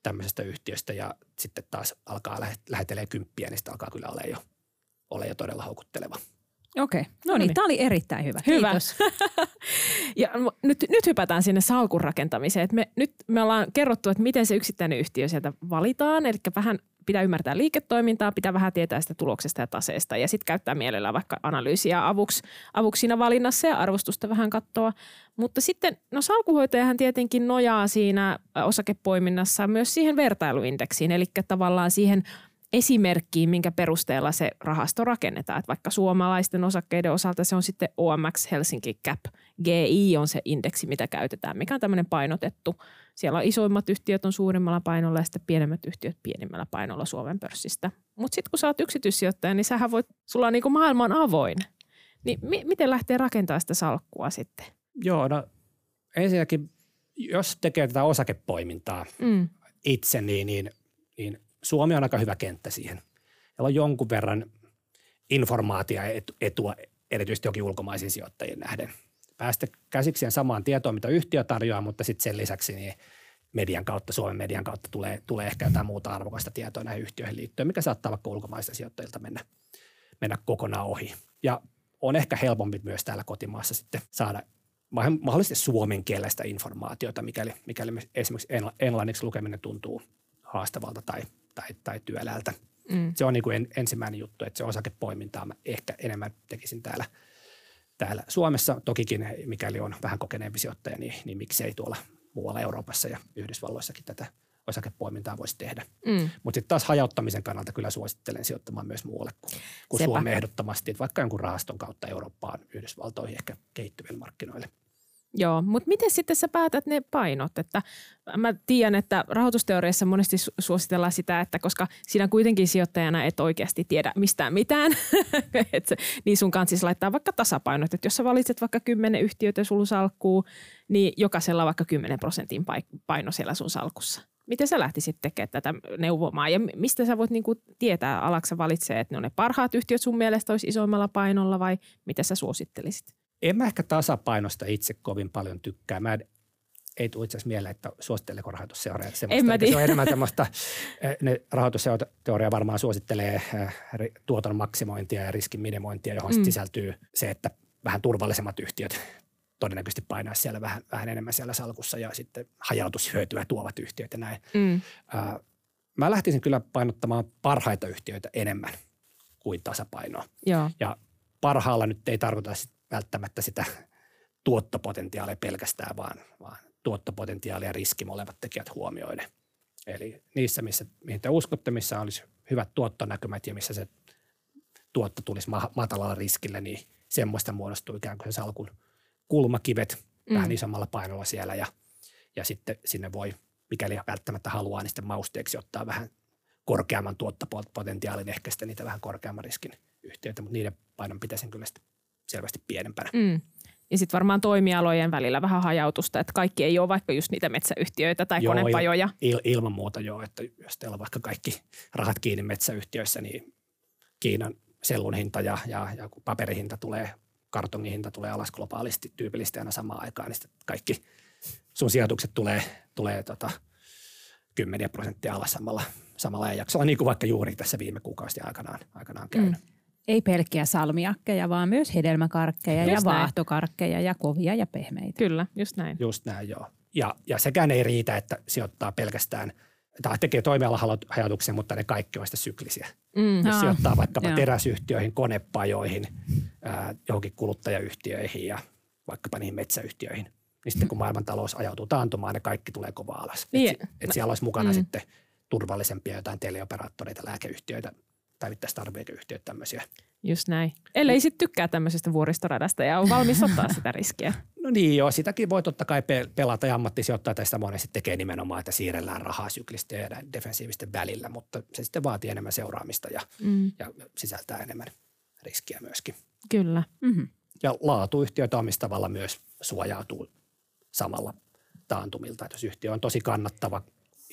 tämmöisestä yhtiöstä ja sitten taas alkaa lähetelee kymppiä, niin sitten alkaa kyllä olla jo, ole jo todella houkutteleva. Okei, okay. no, no niin, tämä oli erittäin hyvä. Hyvä. Kiitos. (laughs) ja nyt, nyt hypätään sinne salkun rakentamiseen. me, nyt me ollaan kerrottu, että miten se yksittäinen yhtiö sieltä valitaan, eli vähän pitää ymmärtää liiketoimintaa, pitää vähän tietää sitä tuloksesta ja taseesta ja sitten käyttää mielellään vaikka analyysiä avuksi, avuksi siinä valinnassa ja arvostusta vähän katsoa. Mutta sitten, no salkuhoitajahan tietenkin nojaa siinä osakepoiminnassa myös siihen vertailuindeksiin, eli tavallaan siihen esimerkkiin, minkä perusteella se rahasto rakennetaan. Että vaikka suomalaisten osakkeiden osalta se on sitten OMX Helsinki Cap. GI on se indeksi, mitä käytetään, mikä on tämmöinen painotettu. Siellä on isoimmat yhtiöt on suurimmalla painolla ja sitten pienemmät yhtiöt pienimmällä painolla Suomen pörssistä. Mutta sitten kun sä oot yksityissijoittaja, niin sähän voit, sulla on niin kuin maailman avoin. Niin mi- miten lähtee rakentamaan sitä salkkua sitten? Joo, no ensinnäkin, jos tekee tätä osakepoimintaa mm. itse, niin, niin, niin Suomi on aika hyvä kenttä siihen. Siellä on jonkun verran informaatiota etua, erityisesti jokin ulkomaisiin sijoittajien nähden. Päästä käsikseen samaan tietoon, mitä yhtiö tarjoaa, mutta sitten sen lisäksi niin median kautta, Suomen median kautta tulee, tulee ehkä jotain muuta arvokasta tietoa näihin yhtiöihin liittyen, mikä saattaa vaikka ulkomaista sijoittajilta mennä, mennä kokonaan ohi. Ja on ehkä helpompi myös täällä kotimaassa sitten saada mahdollisesti suomenkielistä informaatiota, mikäli, mikäli esimerkiksi englanniksi lukeminen tuntuu haastavalta tai tai, tai työläältä. Mm. Se on niin kuin en, ensimmäinen juttu, että se osakepoimintaa mä ehkä enemmän tekisin täällä, täällä Suomessa. Tokikin, mikäli on vähän kokeneempi sijoittaja, niin, niin miksei tuolla muualla Euroopassa ja Yhdysvalloissakin tätä osakepoimintaa voisi tehdä. Mm. Mutta sitten taas hajauttamisen kannalta kyllä suosittelen sijoittamaan myös muualle kuin, kuin Suomeen ehdottomasti, vaikka jonkun rahaston kautta Eurooppaan, Yhdysvaltoihin, ehkä kehittyville markkinoille – Joo, mutta miten sitten sä päätät ne painot? Että mä tiedän, että rahoitusteoriassa monesti suositellaan sitä, että koska siinä kuitenkin sijoittajana et oikeasti tiedä mistään mitään, (laughs) et niin sun kanssa siis laittaa vaikka tasapainot. Että jos sä valitset vaikka kymmenen yhtiötä sun salkkuu, niin jokaisella vaikka 10 prosentin paino siellä sun salkussa. Miten sä lähtisit tekemään tätä neuvomaan ja mistä sä voit niinku tietää, alaksa valitsee, että ne on ne parhaat yhtiöt sun mielestä olisi isoimmalla painolla vai mitä sä suosittelisit? En mä ehkä tasapainosta itse kovin paljon tykkää. Mä en, ei tule itse asiassa mieleen, että suositteleeko rahoitusseuraa. En mä Se on enemmän tämmöistä, (laughs) eh, ne rahoitusteoria varmaan suosittelee eh, tuoton maksimointia ja riskin minimointia, johon mm. sisältyy se, että vähän turvallisemmat yhtiöt todennäköisesti painaa siellä vähän, vähän enemmän siellä salkussa ja sitten hajautushyötyä tuovat yhtiöt ja näin. Mm. Mä lähtisin kyllä painottamaan parhaita yhtiöitä enemmän kuin tasapainoa. Joo. Ja parhaalla nyt ei tarkoita sit välttämättä sitä tuottopotentiaalia pelkästään, vaan, vaan tuottopotentiaali ja riski molemmat tekijät huomioiden. Eli niissä, missä, mihin te uskotte, missä olisi hyvät tuottonäkymät ja missä se tuotto tulisi ma- matalalla riskillä, niin semmoista muodostuu ikään kuin se salkun kulmakivet mm. vähän isommalla painolla siellä ja, ja sitten sinne voi, mikäli välttämättä haluaa, niin sitten mausteeksi ottaa vähän korkeamman tuottopotentiaalin, ehkä sitten niitä vähän korkeamman riskin yhtiöitä, mutta niiden painon pitäisi kyllä sitten selvästi pienempänä. Mm. Ja sitten varmaan toimialojen välillä vähän hajautusta, että kaikki ei ole vaikka just niitä metsäyhtiöitä tai joo, konepajoja. Il, ilman muuta joo, että jos teillä on vaikka kaikki rahat kiinni metsäyhtiöissä, niin Kiinan sellun hinta ja, ja, ja kun paperihinta tulee, kartongin hinta tulee alas globaalisti tyypillisesti aina samaan aikaan, niin sitten kaikki sun sijoitukset tulee, tulee tota, kymmeniä prosenttia alas samalla, samalla jaksolla, niin kuin vaikka juuri tässä viime kuukausien aikanaan, aikanaan käynyt. Mm. Ei pelkkiä salmiakkeja, vaan myös hedelmäkarkkeja just ja näin. vaahtokarkkeja ja kovia ja pehmeitä. Kyllä, just näin. Just näin, joo. Ja, ja sekään ei riitä, että sijoittaa pelkästään, tai tekee toimialahajautuksen, mutta ne kaikki ovat syklisiä. Mm, Jos sijoittaa vaikkapa joo. teräsyhtiöihin, konepajoihin, ää, johonkin kuluttajayhtiöihin ja vaikkapa niihin metsäyhtiöihin, niin sitten kun maailmantalous ajautuu taantumaan, ne kaikki tulee kova alas. Niin. Että et siellä olisi mukana mm. sitten turvallisempia jotain teleoperaattoreita, lääkeyhtiöitä, päivittäistarvikeyhtiöt tämmöisiä. Just näin. Ellei sitten tykkää tämmöisestä vuoristoradasta ja on valmis ottaa sitä riskiä. (laughs) No niin joo, sitäkin voi totta kai pelata ja ammattisijoittaa tai sitä monesti tekee nimenomaan, että siirrellään rahaa syklistä ja defensiivisten välillä, mutta se sitten vaatii enemmän seuraamista ja, mm. ja sisältää enemmän riskiä myöskin. Kyllä. Mm-hmm. Ja laatuyhtiöitä omistavalla myös suojautuu samalla taantumilta. Että jos yhtiö on tosi kannattava,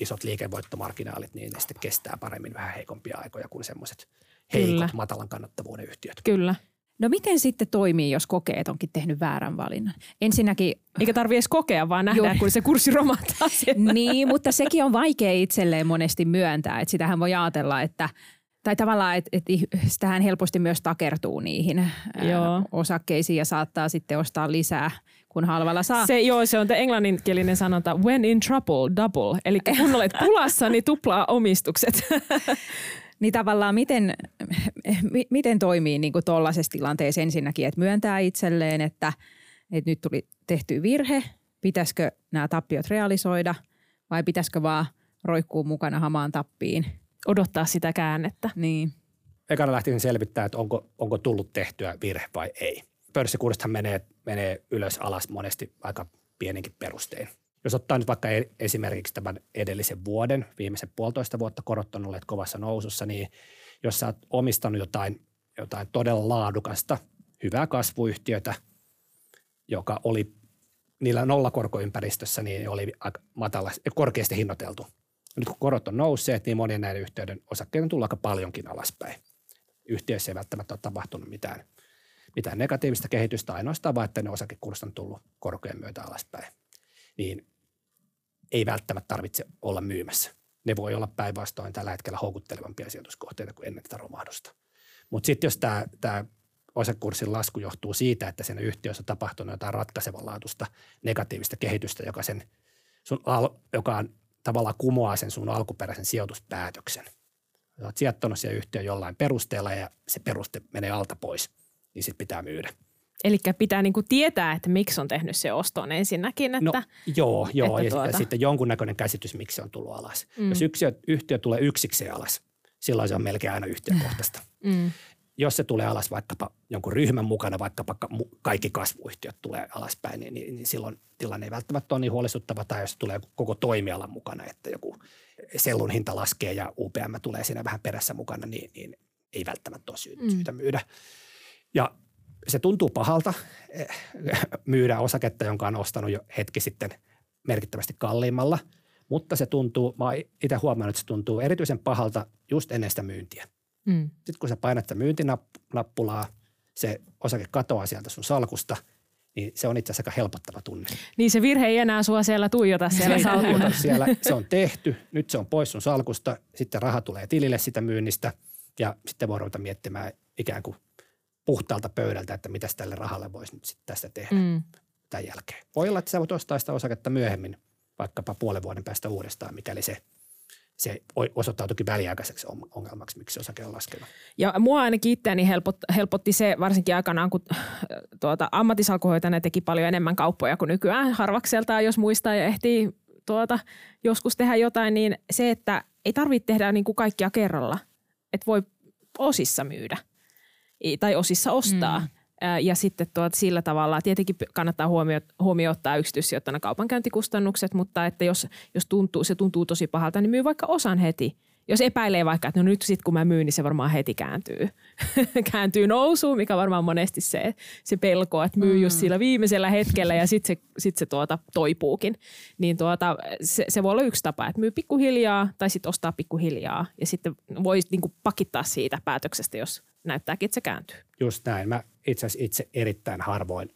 isot liikevoittomarginaalit, niin ne sitten kestää paremmin vähän heikompia aikoja kuin semmoiset heikot, Kyllä. matalan kannattavuuden yhtiöt. Kyllä. No miten sitten toimii, jos kokee, että onkin tehnyt väärän valinnan? Ensinnäkin... Eikä tarvitse edes kokea, vaan nähdään, kun se kurssi romahtaa Niin, mutta sekin on vaikea itselleen monesti myöntää. Että sitähän voi ajatella, että tai tavallaan, että, että sitähän helposti myös takertuu niihin Joo. osakkeisiin ja saattaa sitten ostaa lisää – kun halvalla saa. Se, joo, se on englanninkielinen sanonta when in trouble, double. Eli kun (laughs) olet pulassa, niin tuplaa omistukset. (laughs) niin tavallaan miten, miten toimii niin tuollaisessa tilanteessa ensinnäkin, että myöntää itselleen, että, että nyt tuli tehty virhe, pitäisikö nämä tappiot realisoida vai pitäisikö vaan roikkuu mukana hamaan tappiin. Odottaa sitä käännettä. Niin. Ekana lähtisin selvittää, että onko, onko tullut tehtyä virhe vai ei pörssikursithan menee, menee ylös alas monesti aika pieninkin perustein. Jos ottaa nyt vaikka e-, esimerkiksi tämän edellisen vuoden, viimeisen puolitoista vuotta korot on olleet kovassa nousussa, niin jos sä oot omistanut jotain, jotain todella laadukasta, hyvää kasvuyhtiötä, joka oli niillä nollakorkoympäristössä, niin oli aika matala, korkeasti hinnoiteltu. Nyt kun korot on nousseet, niin monien näiden yhtiöiden osakkeiden on tullut aika paljonkin alaspäin. Yhtiöissä ei välttämättä ole tapahtunut mitään – mitään negatiivista kehitystä, ainoastaan vaan, että ne osakekurssit on tullut korkojen myötä alaspäin. Niin ei välttämättä tarvitse olla myymässä. Ne voi olla päinvastoin tällä hetkellä houkuttelevampia sijoituskohteita kuin ennen tätä romahdusta. Mutta sitten jos tämä, tämä lasku johtuu siitä, että siinä yhtiössä on tapahtunut jotain ratkaisevanlaatuista negatiivista kehitystä, joka, sen, sun al, joka on, tavallaan kumoaa sen sun alkuperäisen sijoituspäätöksen. Olet sijoittanut siihen yhtiön jollain perusteella ja se peruste menee alta pois – niin sitten pitää myydä. Eli pitää niinku tietää, että miksi on tehnyt se ostoon ensinnäkin. Että, no, joo, joo. Että ja, tuota... sitten jonkunnäköinen käsitys, miksi se on tullut alas. Mm. Jos yksi, yhtiö tulee yksikseen alas, silloin se on melkein aina yhtiökohtaista. Mm. Jos se tulee alas vaikkapa jonkun ryhmän mukana, vaikkapa kaikki kasvuyhtiöt tulee alaspäin, niin, niin, niin silloin tilanne ei välttämättä ole niin huolestuttava. Tai jos tulee koko toimialan mukana, että joku sellun hinta laskee ja UPM tulee siinä vähän perässä mukana, niin, niin ei välttämättä ole syytä, mm. syytä myydä. Ja se tuntuu pahalta eh, myydä osaketta, jonka on ostanut jo hetki sitten merkittävästi kalliimmalla, mutta se tuntuu, mä itse huomannut, että se tuntuu erityisen pahalta just ennen sitä myyntiä. Mm. Sitten kun sä painat sitä myyntinappulaa, se osake katoaa sieltä sun salkusta, niin se on itse asiassa aika helpottava tunne. Niin se virhe ei enää sua siellä tuijota siellä salkulla. (laughs) siellä, se on tehty, nyt se on pois sun salkusta, sitten raha tulee tilille sitä myynnistä ja sitten voi ruveta miettimään ikään kuin puhtaalta pöydältä, että mitä tälle rahalle voisi nyt sitten tästä tehdä mm. tämän jälkeen. Voi olla, että sä voit ostaa sitä osaketta myöhemmin, vaikkapa puolen vuoden päästä uudestaan, mikäli se se osoittautuikin väliaikaiseksi on- ongelmaksi, miksi se osake on laskenut. Ja mua ainakin itseäni helpot, helpotti se varsinkin aikanaan, kun tuota, ammattisalkuhoitajana teki paljon enemmän kauppoja kuin nykyään harvakseltaan, jos muistaa ja ehtii tuota, joskus tehdä jotain, niin se, että ei tarvitse tehdä niin kuin kaikkia kerralla. Että voi osissa myydä tai osissa ostaa. Mm. Ja sitten tuot sillä tavalla, tietenkin kannattaa huomio, huomioon ottaa yksityissijoittana kaupankäyntikustannukset, mutta että jos, jos tuntuu, se tuntuu tosi pahalta, niin myy vaikka osan heti. Jos epäilee vaikka, että no nyt sitten kun mä myyn, niin se varmaan heti kääntyy, (laughs) kääntyy nousuun, mikä varmaan monesti se, se pelko, että myy mm. just sillä viimeisellä hetkellä ja sitten se, sit se tuota toipuukin. Niin tuota, se, se voi olla yksi tapa, että myy pikkuhiljaa tai sitten ostaa pikkuhiljaa ja sitten voi niinku pakittaa siitä päätöksestä, jos näyttääkin, että se kääntyy. Just näin. Mä itse asiassa itse erittäin harvoin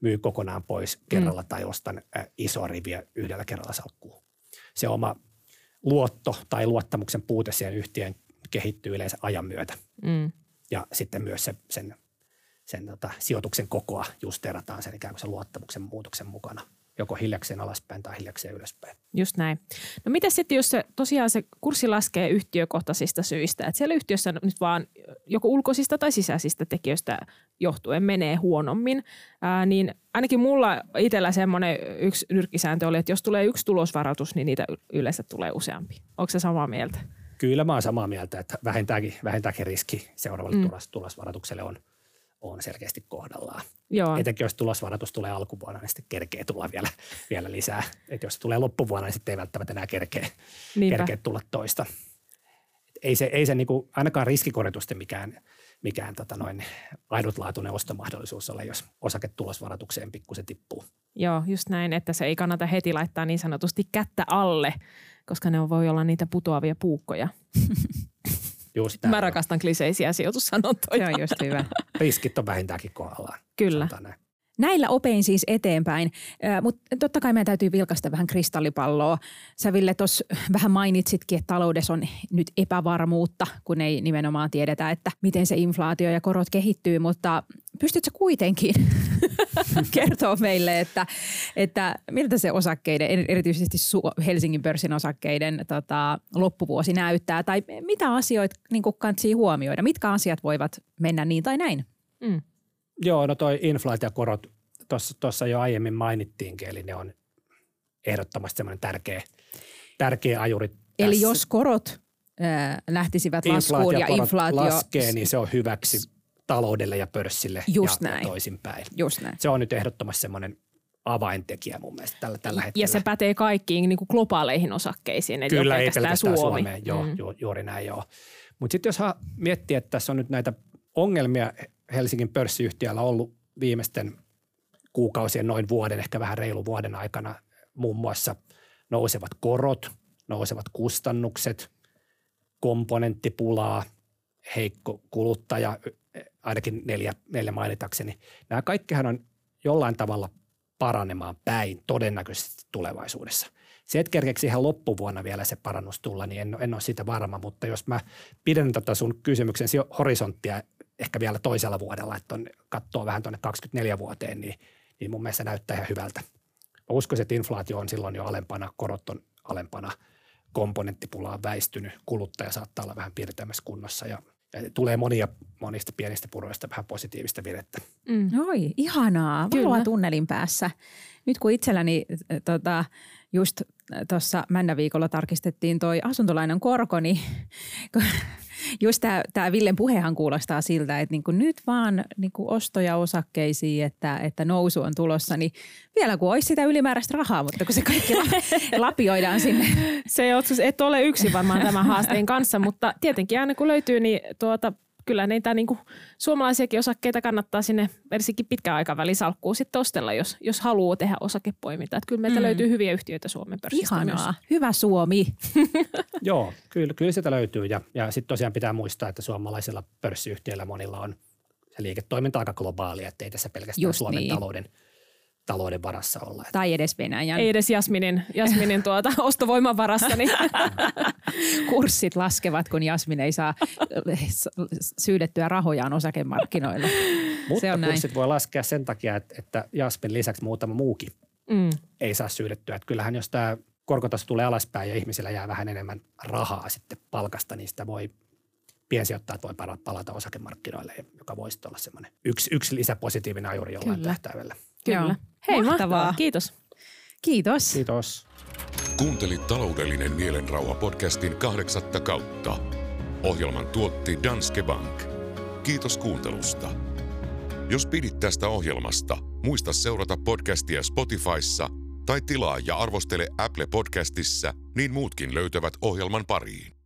myy kokonaan pois kerralla mm. tai ostan äh, isoa riviä yhdellä kerralla salkkuun. Se oma luotto tai luottamuksen puute siihen yhtiön kehittyy yleensä ajan myötä. Mm. Ja sitten myös se, sen, sen tota, sijoituksen kokoa justerataan sen ikään kuin sen luottamuksen muutoksen mukana. Joko hiljakseen alaspäin tai hiljakseen ylöspäin. Just näin. No mitä sitten, jos se, tosiaan se kurssi laskee yhtiökohtaisista syistä, että siellä yhtiössä nyt vaan joko ulkoisista tai sisäisistä tekijöistä johtuen menee huonommin, ää, niin ainakin mulla itsellä semmoinen yksi nyrkkisääntö oli, että jos tulee yksi tulosvaroitus, niin niitä yleensä tulee useampi. Onko se samaa mieltä? Kyllä mä oon samaa mieltä, että vähintäänkin, vähintäänkin riski seuraavalle mm. tulos, tulosvaroitukselle on, on selkeästi kohdallaan. Joo. Etenkin jos tulosvaroitus tulee alkuvuonna, niin sitten kerkee tulla vielä, vielä lisää. Et jos se tulee loppuvuonna, niin sitten ei välttämättä enää kerkee, Niinpä. kerkee tulla toista. Et ei se, ei se niinku, ainakaan riskikoritusten mikään, mikään tota noin, ainutlaatuinen ostomahdollisuus ole, jos osake tulosvaroitukseen pikkusen tippuu. Joo, just näin, että se ei kannata heti laittaa niin sanotusti kättä alle, koska ne voi olla niitä putoavia puukkoja. (laughs) Just näin Mä rakastan kliseisiä sijoitussanontoja. Se on just hyvä. Riskit on vähintäänkin kohdallaan. Kyllä. sanotaan näin. Näillä opein siis eteenpäin, mutta totta kai meidän täytyy vilkaista vähän kristallipalloa. Sä Ville tuossa vähän mainitsitkin, että taloudessa on nyt epävarmuutta, kun ei nimenomaan tiedetä, että miten se inflaatio ja korot kehittyy, mutta pystytkö kuitenkin (laughs) kertoa meille, että, että miltä se osakkeiden, erityisesti Helsingin pörssin osakkeiden tota, loppuvuosi näyttää, tai mitä asioita niin kannattaa huomioida, mitkä asiat voivat mennä niin tai näin? Mm. Joo, no toi inflaatiokorot tuossa jo aiemmin mainittiinkin, eli ne on ehdottomasti semmoinen tärkeä, tärkeä ajuri Eli tässä. jos korot ää, lähtisivät laskuun ja inflaatio... laskee, niin se on hyväksi taloudelle ja pörssille Just ja, näin. ja toisinpäin. Just näin. Se on nyt ehdottomasti semmoinen avaintekijä mun mielestä tällä, tällä hetkellä. Ja se pätee kaikkiin niin kuin globaaleihin osakkeisiin, eli Kyllä, ei pelkästään, pelkästään Suomi. Suomeen. Joo, mm. ju, juuri näin joo. Mutta sitten jos miettii, että tässä on nyt näitä ongelmia Helsingin pörssiyhtiöllä ollut viimeisten kuukausien, noin vuoden, ehkä vähän reilu vuoden aikana, muun muassa nousevat korot, nousevat kustannukset, komponenttipulaa, heikko kuluttaja, ainakin neljä, neljä mainitakseni. Nämä kaikkihan on jollain tavalla paranemaan päin todennäköisesti tulevaisuudessa. Se, että kerkeeksi ihan loppuvuonna vielä se parannus tulla, niin en, en ole siitä varma, mutta jos mä pidän tätä sun kysymyksen horisonttia ehkä vielä toisella vuodella, että on, katsoo vähän tuonne 24 vuoteen, niin, niin mun mielestä näyttää ihan hyvältä. Mä uskoisin, että inflaatio on silloin jo alempana, korot on alempana, komponenttipula on väistynyt, kuluttaja saattaa olla vähän piirtämässä kunnossa ja, ja tulee monia monista pienistä puroista vähän positiivista virettä. Mm. Oi, ihanaa. Valoa tunnelin päässä. Nyt kun itselläni tota, just tuossa männäviikolla tarkistettiin toi asuntolainan korko, niin (laughs) just tämä Villen puhehan kuulostaa siltä, että niinku nyt vaan niinku ostoja osakkeisiin, että, että nousu on tulossa, niin vielä kun olisi sitä ylimääräistä rahaa, mutta kun se kaikki la- (laughs) lapioidaan sinne. Se ei ole, et ole yksin varmaan tämän haasteen kanssa, mutta tietenkin aina kun löytyy, niin tuota, kyllä niitä niin kuin suomalaisiakin osakkeita kannattaa sinne varsinkin pitkän aikavälin salkkuun sitten ostella, jos, jos haluaa tehdä osakepoimintaa. Että kyllä meiltä Mm. löytyy hyviä yhtiöitä Suomen pörssistä Ihanaa. myös. Hyvä Suomi. (laughs) Joo, kyllä, kyllä sitä löytyy ja, ja sitten tosiaan pitää muistaa, että suomalaisilla pörssiyhtiöillä monilla on se liiketoiminta aika globaalia, että ei tässä pelkästään Just Suomen niin. talouden, talouden varassa olla. Tai edes Venäjän Ei edes Jasminin, Jasminin tuota, (laughs) ostovoiman varassa, niin (laughs) kurssit laskevat, kun Jasmin ei saa syydettyä rahojaan osakemarkkinoille. mutta se on näin. kurssit voi laskea sen takia, että, että Jaspin lisäksi muutama muukin mm, ei saa syydettyä. Että kyllähän jos tämä korkotaso tulee alaspäin ja ihmisillä jää vähän enemmän rahaa sitten palkasta, niin sitä voi piensijoittajat voi palata osakemarkkinoille, joka voisi olla semmoinen yksi, yksi lisäpositiivinen ajuri jollain Kyllä. tähtäimellä. Kyllä. Joo. Hei, mahtavaa. Mahtavaa. Kiitos. Kiitos. Kiitos. Kuuntelit taloudellinen mielenrauha podcastin kahdeksatta kautta. Ohjelman tuotti Danske Bank. Kiitos kuuntelusta. Jos pidit tästä ohjelmasta, muista seurata podcastia Spotifyssa tai tilaa ja arvostele Apple Podcastissa, niin muutkin löytävät ohjelman pariin.